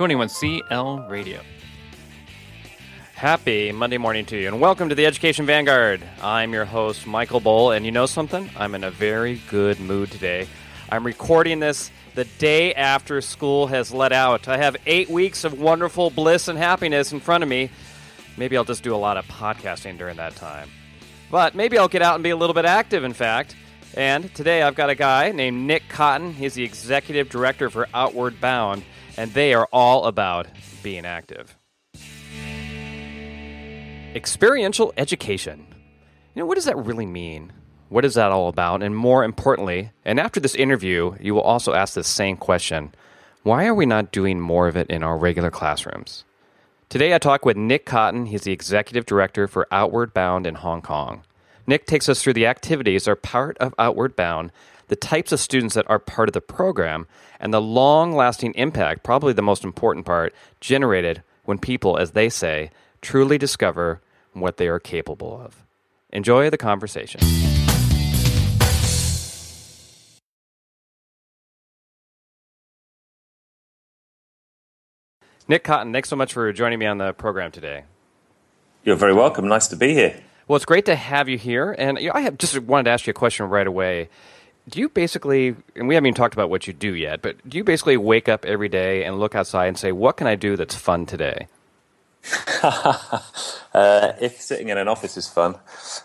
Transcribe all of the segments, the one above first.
21CL Radio. Happy Monday morning to you, and welcome to the Education Vanguard. I'm your host, Michael Bull, and you know something? I'm in a very good mood today. I'm recording this the day after school has let out. I have eight weeks of wonderful bliss and happiness in front of me. Maybe I'll just do a lot of podcasting during that time. But maybe I'll get out and be a little bit active, in fact. And today I've got a guy named Nick Cotton. He's the executive director for Outward Bound, and they are all about being active. Experiential education. You know, what does that really mean? What is that all about? And more importantly, and after this interview, you will also ask the same question why are we not doing more of it in our regular classrooms? Today I talk with Nick Cotton. He's the executive director for Outward Bound in Hong Kong. Nick takes us through the activities that are part of Outward Bound, the types of students that are part of the program, and the long lasting impact, probably the most important part, generated when people, as they say, truly discover what they are capable of. Enjoy the conversation. Nick Cotton, thanks so much for joining me on the program today. You're very welcome. Nice to be here. Well, it's great to have you here. And I have just wanted to ask you a question right away. Do you basically, and we haven't even talked about what you do yet, but do you basically wake up every day and look outside and say, what can I do that's fun today? uh, if sitting in an office is fun,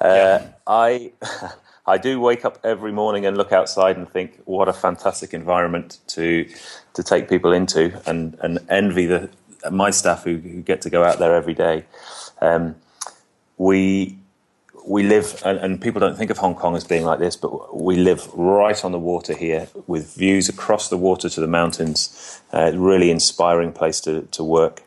uh, yeah. I I do wake up every morning and look outside and think, what a fantastic environment to to take people into, and and envy the my staff who, who get to go out there every day. Um, we we live, and, and, people don't think of Hong Kong as being like this, but we live right on the water here with views across the water to the mountains. Uh, really inspiring place to, to work.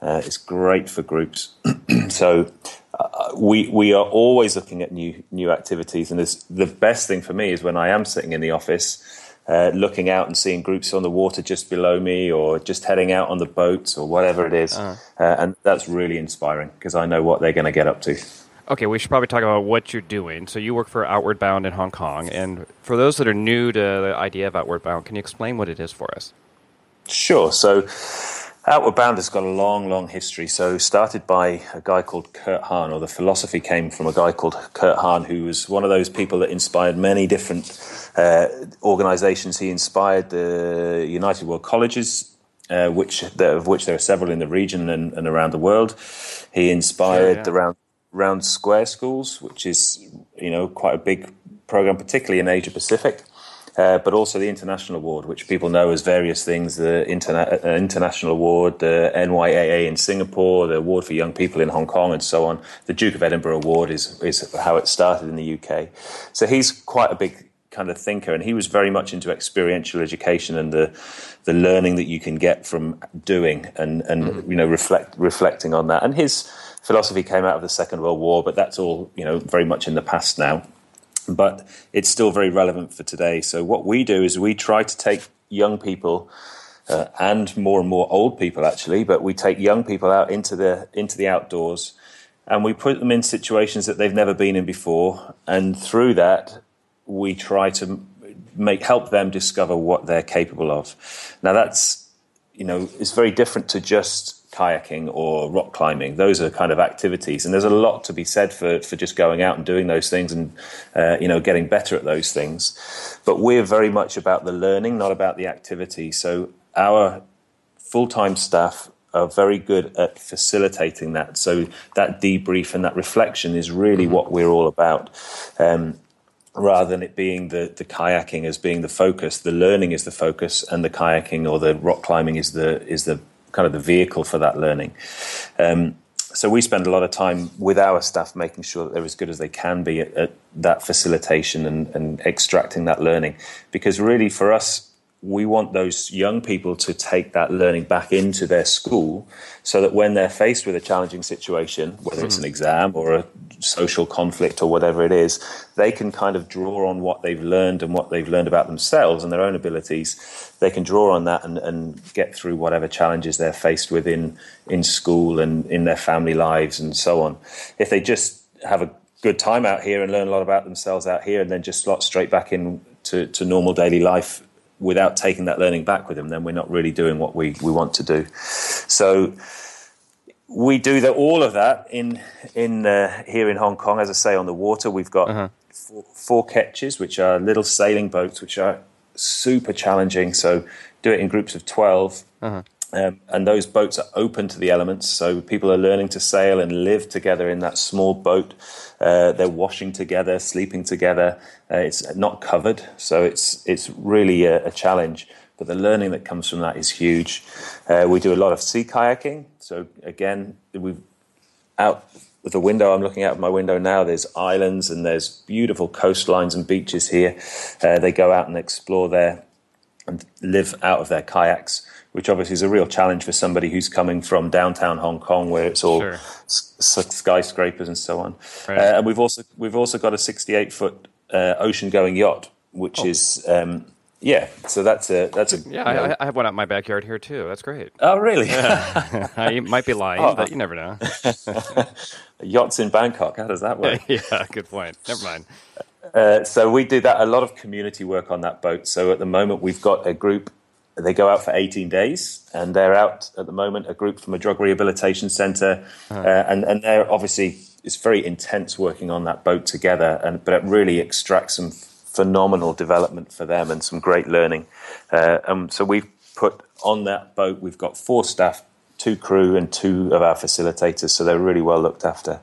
Uh, it's great for groups. so uh, we we are always looking at new new activities, and the best thing for me is when I am sitting in the office. Uh, looking out and seeing groups on the water just below me, or just heading out on the boats, or whatever it is. Uh-huh. Uh, and that's really inspiring because I know what they're going to get up to. Okay, we should probably talk about what you're doing. So you work for Outward Bound in Hong Kong, and for those that are new to the idea of Outward Bound, can you explain what it is for us? Sure. So Outward Bound has got a long, long history. So, started by a guy called Kurt Hahn, or the philosophy came from a guy called Kurt Hahn, who was one of those people that inspired many different uh, organizations. He inspired the United World Colleges, uh, which of which there are several in the region and, and around the world. He inspired yeah. the round, round Square Schools, which is you know quite a big program, particularly in Asia Pacific uh, but also the International Award, which people know as various things the Interna- uh, International Award, the NYAA in Singapore, the Award for Young People in Hong Kong, and so on. The Duke of Edinburgh Award is, is how it started in the UK. So he's quite a big kind of thinker, and he was very much into experiential education and the the learning that you can get from doing and and mm-hmm. you know reflect reflecting on that. And his philosophy came out of the Second World War, but that's all you know very much in the past now but it's still very relevant for today. So what we do is we try to take young people uh, and more and more old people actually, but we take young people out into the into the outdoors and we put them in situations that they've never been in before, and through that we try to make help them discover what they're capable of. Now that's you know it's very different to just kayaking or rock climbing. Those are kind of activities, and there's a lot to be said for for just going out and doing those things and uh, you know getting better at those things. But we're very much about the learning, not about the activity. So our full time staff are very good at facilitating that. So that debrief and that reflection is really mm-hmm. what we're all about. Um, rather than it being the, the kayaking as being the focus, the learning is the focus, and the kayaking or the rock climbing is the is the kind of the vehicle for that learning. Um, so we spend a lot of time with our staff making sure that they're as good as they can be at, at that facilitation and, and extracting that learning. Because really, for us, we want those young people to take that learning back into their school so that when they're faced with a challenging situation, whether it's an hmm. exam or a social conflict or whatever it is, they can kind of draw on what they've learned and what they've learned about themselves and their own abilities. They can draw on that and, and get through whatever challenges they're faced with in, in school and in their family lives and so on. If they just have a good time out here and learn a lot about themselves out here and then just slot straight back in to, to normal daily life without taking that learning back with them, then we're not really doing what we, we want to do. So we do the, all of that in in uh, here in Hong Kong. As I say, on the water, we've got uh-huh. four, four ketches, which are little sailing boats, which are super challenging. So do it in groups of 12 uh-huh. Um, and those boats are open to the elements. So people are learning to sail and live together in that small boat. Uh, they're washing together, sleeping together. Uh, it's not covered, so it's it's really a, a, challenge. But the learning that comes from that is huge. Uh, we do a lot of sea kayaking. So again, we out the window I'm looking out of my window now. There's islands and there's beautiful coastlines and beaches here. Uh, they go out and explore there and live out of their kayaks, which obviously is a real challenge for somebody who's coming from downtown Hong Kong, where it's all sure. skyscrapers and so on. Right. Uh, and we've also we've also got a 68 foot uh, ocean going yacht, which oh. is um, yeah, so that's a that's a yeah. I, I, have one out in my backyard here too. That's great. Oh, really? Yeah. I might be lying, oh. but you never know. Yachts in Bangkok. How does that work? yeah, good point. Never mind. Uh, so we do that a lot of community work on that boat. So at the moment we've got a group. They go out for 18 days, and they're out at the moment. A group from a drug rehabilitation center, uh-huh. uh, and and they're obviously it's very intense working on that boat together, and but it really extracts some phenomenal development for them and some great learning. Uh, um, so we've put on that boat. We've got four staff two crew and two of our facilitators, so they're really well looked after.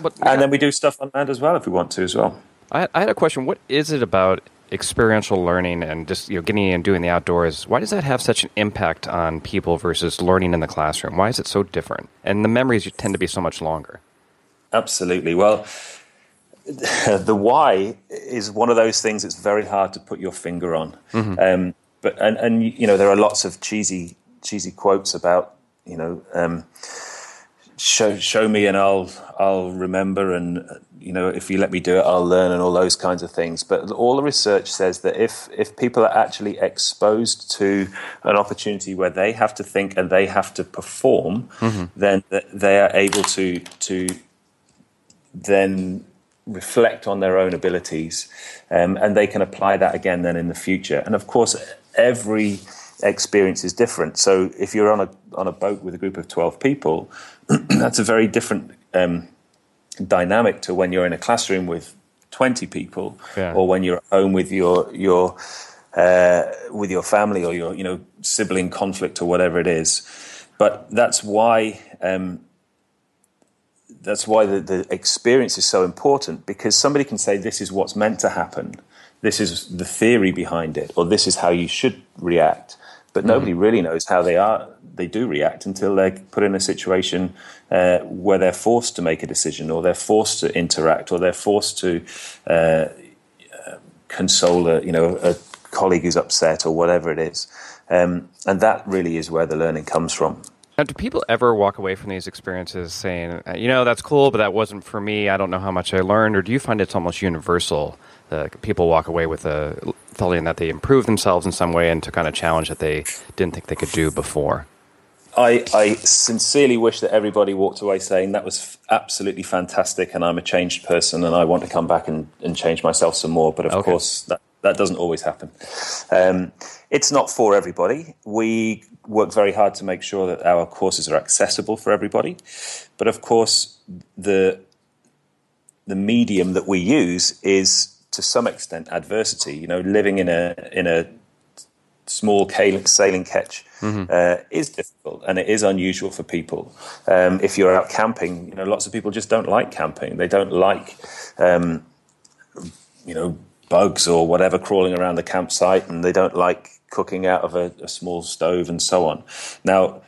But, yeah. And then we do stuff on land as well if we want to as well. I, I, had a question. What is it about experiential learning and just you know getting in and doing the outdoors? Why does that have such an impact on people versus learning in the classroom? Why is it so different? And the memories tend to be so much longer. Absolutely. Well, the why is one of those things that's very hard to put your finger on. Mm-hmm. Um, but and and you know there are lots of cheesy cheesy quotes about you know um, show show me and I'll I'll remember and you know if you let me do it I'll learn and all those kinds of things. But all the research says that if if people are actually exposed to an opportunity where they have to think and they have to perform mm-hmm. then they are able to to then reflect on their own abilities um, and they can apply that again then in the future. And of course every experience is different. So if you're on a on a boat with a group of 12 people that's a very different um, dynamic to when you're in a classroom with 20 people yeah. or when you're at home with your your uh, with your family or your you know sibling conflict or whatever it is. But that's why um, that's why the, the experience is so important because somebody can say this is what's meant to happen. This is the theory behind it or this is how you should react but nobody mm-hmm. really knows how they are they do react until they're put in a situation uh, where they're forced to make a decision or they're forced to interact or they're forced to uh, console a you know a colleague who's upset or whatever it is um, and that really is where the learning comes from now, do people ever walk away from these experiences saying, uh, you know, that's cool, but that wasn't for me. I don't know how much I learned, or do you find it's almost universal? Uh, people walk away with a feeling that they improved themselves in some way and took on a challenge that they didn't think they could do before. I, I, sincerely wish that everybody walked away saying that was absolutely fantastic and I'm a changed person and I want to come back and, and change myself some more. But of okay. course, that, that doesn't always happen. Um, it's not for everybody. We work very hard to make sure that our courses are accessible for everybody. But of course, the the medium that we use is to some extent adversity. You know, living in a in a small sailing ketch mm-hmm. uh, is difficult and it is unusual for people. Um, if you're out camping, you know, lots of people just don't like camping. They don't like, um, you know, bugs or whatever crawling around the campsite, and they don't like cooking out of a, a small stove and so on. Now,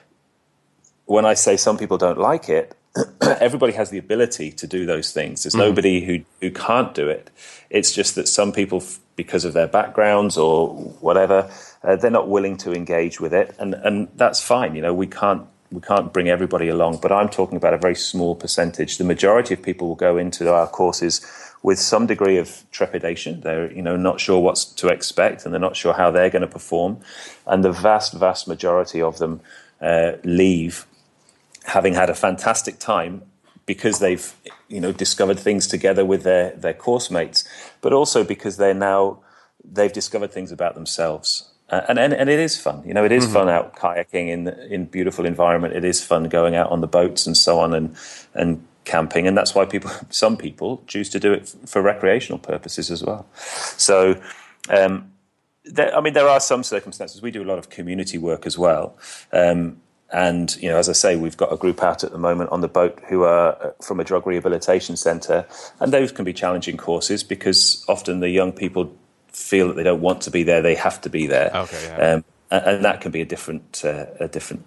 when I say some people don't like it, everybody has the ability to do those things. There's mm. nobody who, who can't do it. It's just that some people, because of their backgrounds or whatever, uh, they're not willing to engage with it, and and that's fine. You know, we can't we can't bring everybody along, but I'm talking about a very small percentage. The majority of people will go into our courses with some degree of trepidation. They're you know not sure what to expect, and they're not sure how they're going to perform. And the vast, vast majority of them uh, leave having had a fantastic time because they've you know discovered things together with their their course mates, but also because they're now they've discovered things about themselves and, and and it is fun. You know, it is mm-hmm. fun out kayaking in in beautiful environment. It is fun going out on the boats and so on, and and camping, and that's why people, some people, choose to do it for recreational purposes as well. So, um, there, I mean, there are some circumstances. We do a lot of community work as well. Um, and you know, as I say, we've got a group out at the moment on the boat who are uh, from a drug rehabilitation centre, and those can be challenging courses because often the young people feel that they don't want to be there; they have to be there. Okay, yeah. um, and, and, that can be a different uh, a different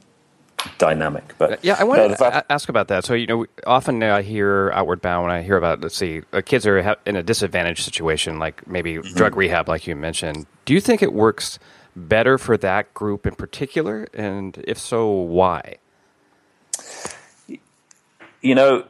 dynamic. But yeah, I want no, to fact- ask about that. So you know, often I hear outward bound when I hear about let's see, uh, kids are in a disadvantaged situation, like maybe mm-hmm. drug rehab, like you mentioned. Do you think it works better for that group in particular, and if so, why? You know,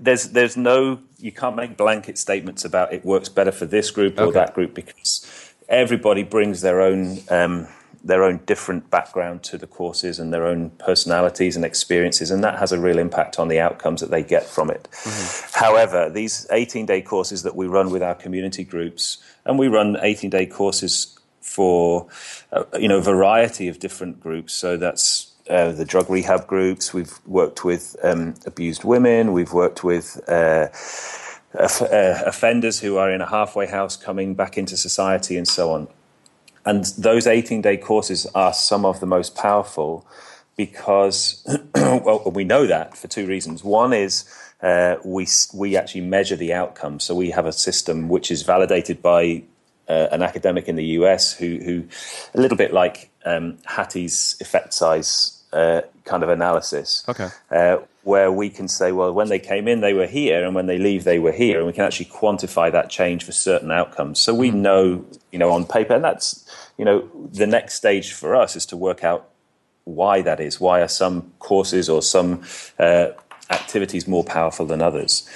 there's there's no you can't make blanket statements about it works better for this group or okay. that group because everybody brings their own. Um, their own different background to the courses and their own personalities and experiences, and that has a real impact on the outcomes that they get from it. Mm-hmm. However, these 18 day courses that we run with our community groups, and we run 18 day courses for uh, you know a variety of different groups. So that's uh, the drug rehab groups. We've worked with um, abused women. We've worked with uh, uh offenders who are in a halfway house coming back into society and so on. And those 18 day courses are some of the most powerful because, well, we know that for two reasons. One is uh, we, we actually measure the outcome. So we have a system which is validated by uh, an academic in the US who, who a little bit like um, Hattie's effect size uh, kind of analysis. Okay. Uh, where we can say, well, when they came in, they were here, and when they leave, they were here, and we can actually quantify that change for certain outcomes. So we mm-hmm. know, you know, on paper, and that's, you know, the next stage for us is to work out why that is. Why are some courses or some uh, activities more powerful than others?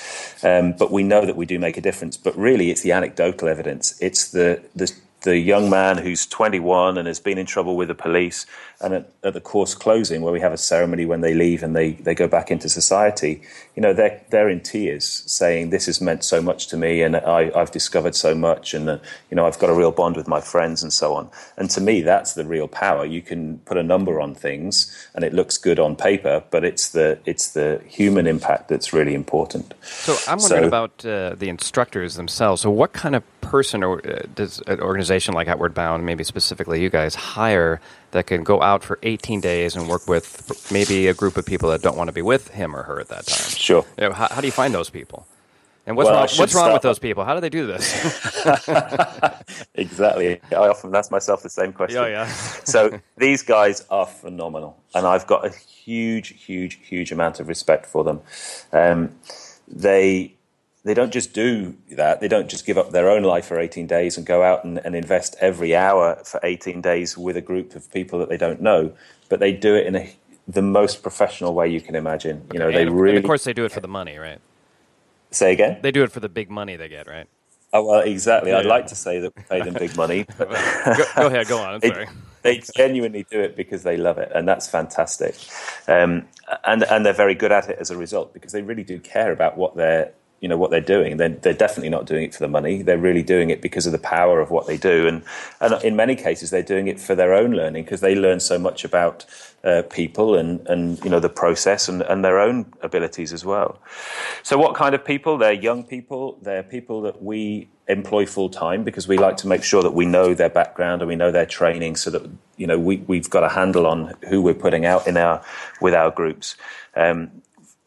Um, but we know that we do make a difference. But really, it's the anecdotal evidence. It's the the the young man who's 21 and has been in trouble with the police, and at, at, the course closing, where we have a ceremony when they leave and they, they go back into society, you know, they're, they're in tears saying, This has meant so much to me, and I, I've discovered so much, and, uh, you know, I've got a real bond with my friends, and so on. And to me, that's the real power. You can put a number on things, and it looks good on paper, but it's the, it's the human impact that's really important. So I'm wondering so, about uh, the instructors themselves. So, what kind of person or uh, does an organization like Outward Bound, maybe specifically you guys, hire that can go out for 18 days and work with maybe a group of people that don't want to be with him or her at that time? Sure. You know, how, how, do you find those people? And what's well, wrong, what's wrong with those people? How do they do this? exactly. I often ask myself the same question. Yeah, yeah. so these guys are phenomenal, and I've got a huge, huge, huge amount of respect for them. Um, they they don't just do that. They don't just give up their own life for 18 days and go out and, and, invest every hour for 18 days with a group of people that they don't know, but they do it in a, the most professional way you can imagine. You know, they and really. of course, they do it for the money, right? Say again. They do it for the big money they get, right? Oh well, exactly. Yeah, I'd yeah. like to say that we pay them big money. But go, go, ahead, go on. I'm sorry. They, they genuinely do it because they love it, and that's fantastic. Um, and and they're very good at it as a result because they really do care about what they're you know what they're doing. They're, they're definitely not doing it for the money. They're really doing it because of the power of what they do, and and in many cases they're doing it for their own learning because they learn so much about uh, people and and you know the process and and their own abilities as well. So what kind of people? They're young people. They're people that we employ full time because we like to make sure that we know their background and we know their training so that you know we, we've got a handle on who we're putting out in our with our groups um,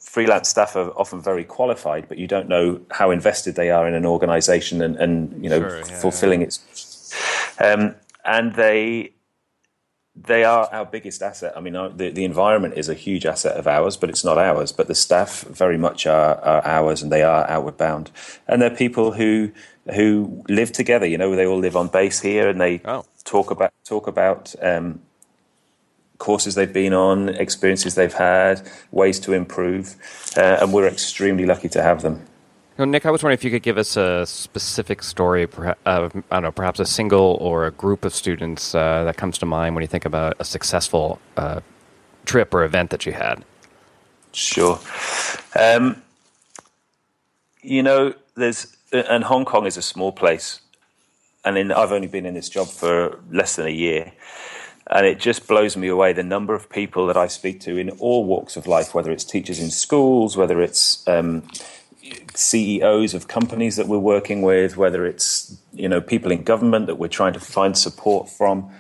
freelance staff are often very qualified, but you don't know how invested they are in an organization and, and you know, sure, yeah, fulfilling yeah. its. Um, and they they are our biggest asset. I mean, our, the, the environment is a huge asset of ours, but it's not ours. But the staff very much are, are ours, and they are outward bound. And they're people who who live together. You know, they all live on base here, and they oh. talk about talk about um, courses they've been on, experiences they've had, ways to improve, uh, and we're extremely lucky to have them. Nick, I was wondering if you could give us a specific story, of, I don't know, perhaps a single or a group of students uh, that comes to mind when you think about a successful uh, trip or event that you had. Sure. Um, you know, there's and Hong Kong is a small place, and in, I've only been in this job for less than a year. And it just blows me away the number of people that I speak to in all walks of life, whether it's teachers in schools, whether it's um, CEOs of companies that we're working with, whether it's you know people in government that we're trying to find support from,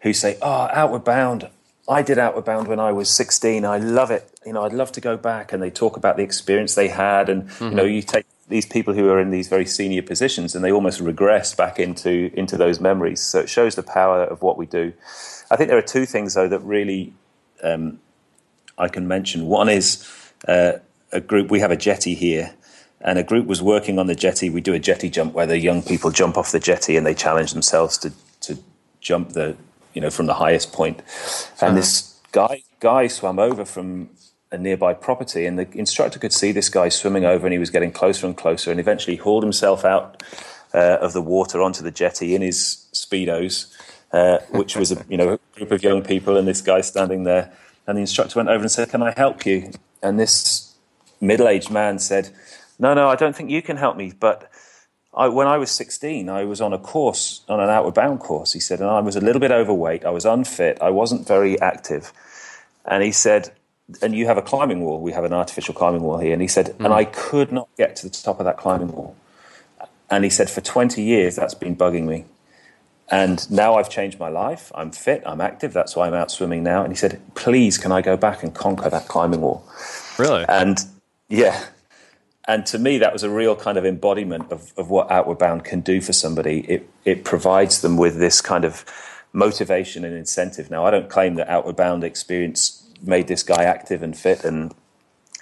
who say, "Oh, Outward Bound, I did Outward Bound when I was 16. I love it. You know, I'd love to go back." And they talk about the experience they had, and mm-hmm. you know, you take these people who are in these very senior positions, and they almost regress back into into those memories. So it shows the power of what we do. I think there are two things though that really um, I can mention. One is uh, a group. We have a jetty here, and a group was working on the jetty. We do a jetty jump where the young people jump off the jetty and they challenge themselves to to jump the you know from the highest point. And uh-huh. this guy guy swam over from a nearby property, and the instructor could see this guy swimming over, and he was getting closer and closer, and eventually hauled himself out uh, of the water onto the jetty in his speedos, uh, which was a you know a group of young people, and this guy standing there, and the instructor went over and said, "Can I help you?" And this middle-aged man said, "No, no, I don't think you can help me, but." I, when I was 16, I was on a course, on an outward bound course, he said, and I was a little bit overweight. I was unfit. I wasn't very active. And he said, and you have a climbing wall. We have an artificial climbing wall here. And he said, mm. and I could not get to the top of that climbing wall. And he said, for 20 years, that's been bugging me. And now I've changed my life. I'm fit, I'm active. That's why I'm out swimming now. And he said, please, can I go back and conquer that climbing wall? Really? And yeah. And to me, that was a real kind of embodiment of, of what Outward Bound can do for somebody. It, it provides them with this kind of motivation and incentive. Now, I don't claim that Outward Bound experience made this guy active and fit and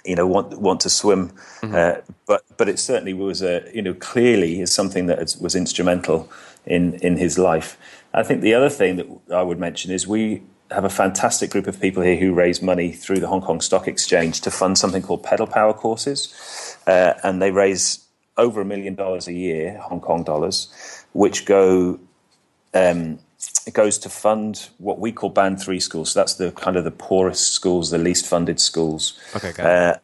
you know want want to swim mm-hmm. uh, but but it certainly was a you know clearly is something that was instrumental in in his life i think the other thing that i would mention is we have a fantastic group of people here who raise money through the hong kong stock exchange to fund something called pedal power courses uh, and they raise over a million dollars a year hong kong dollars which go um, it goes to fund what we call band three schools. So that's the kind of the poorest schools, the least funded schools. Okay, uh,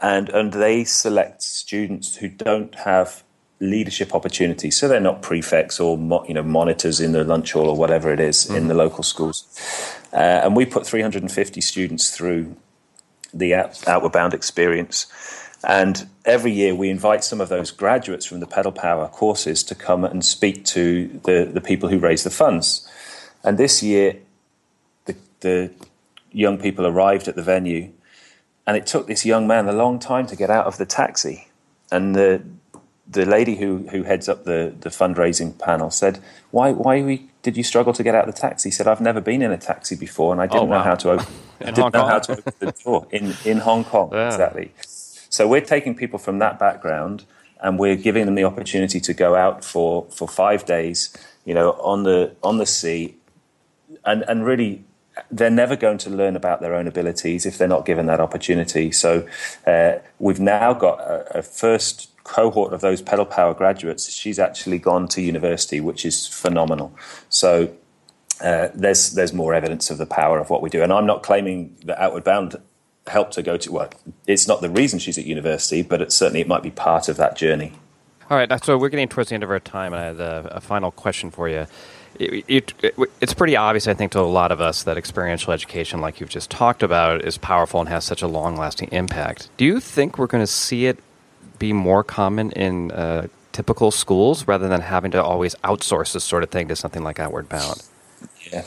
and and they select students who don't have leadership opportunities, so they're not prefects or mo- you know monitors in the lunch hall or whatever it is mm. in the local schools. Uh, and we put 350 students through the out- Outward Bound experience. And every year we invite some of those graduates from the pedal power courses to come and speak to the, the people who raise the funds. And this year, the, the young people arrived at the venue, and it took this young man a long time to get out of the taxi. And the, the lady who, who heads up the, the fundraising panel said, Why, why we, did you struggle to get out of the taxi? He said, I've never been in a taxi before, and I didn't oh, wow. know how to open, didn't know how to open the door in, in Hong Kong. Yeah. Exactly. So we're taking people from that background and we're giving them the opportunity to go out for, for five days, you know, on the on the sea, and and really, they're never going to learn about their own abilities if they're not given that opportunity. So uh, we've now got a, a first cohort of those pedal power graduates. She's actually gone to university, which is phenomenal. So. Uh, there's there's more evidence of the power of what we do, and I'm not claiming that Outward Bound helped her go to well it's not the reason she's at university but it, certainly it might be part of that journey. All right so we're getting towards the end of our time and i have a, a final question for you. It, it, it, it's pretty obvious i think to a lot of us that experiential education like you've just talked about is powerful and has such a long lasting impact. Do you think we're going to see it be more common in uh, typical schools rather than having to always outsource this sort of thing to something like outward bound? Yeah.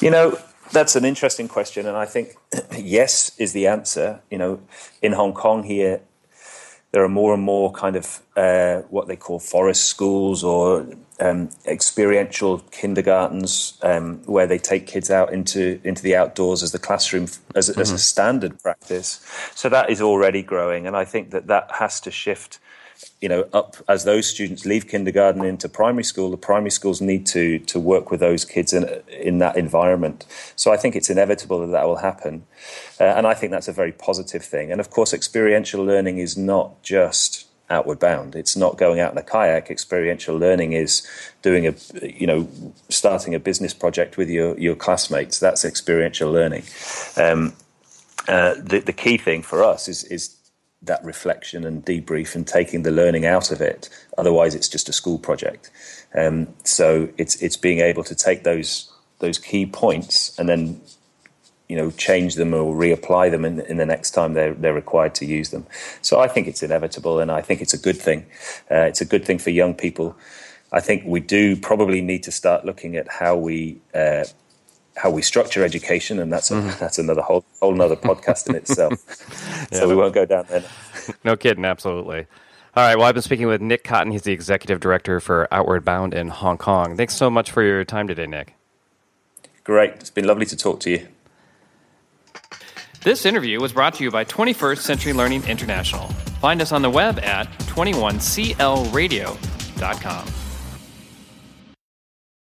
You know that's an interesting question, and I think yes is the answer. You know, in Hong Kong here, there are more and more kind of uh, what they call forest schools or um, experiential kindergartens um, where they take kids out into into the outdoors as the classroom as, mm-hmm. as a mm-hmm. standard practice. So that is already growing, and I think that that has to shift you know, up as those students leave kindergarten into primary school, the primary schools need to to work with those kids in in that environment. So I think it's inevitable that that will happen, uh, and I think that's a very positive thing. And of course, experiential learning is not just outward bound. It's not going out in a kayak. Experiential learning is doing a, you know, starting a business project with your your classmates. That's experiential learning. Um, uh, the, the key thing for us is is that reflection and debrief and taking the learning out of it. Otherwise, it's just a school project. Um, so it's it's being able to take those those key points and then you know change them or reapply them in, in the next time they're they're required to use them. So I think it's inevitable, and I think it's a good thing. Uh, it's a good thing for young people. I think we do probably need to start looking at how we. Uh, how we structure education, and that's a, mm-hmm. that's another whole whole another podcast in itself. yeah, so we won't go down there. no kidding, absolutely. All right. Well, I've been speaking with Nick Cotton. He's the executive director for Outward Bound in Hong Kong. Thanks so much for your time today, Nick. Great. It's been lovely to talk to you. This interview was brought to you by 21st Century Learning International. Find us on the web at 21clradio.com.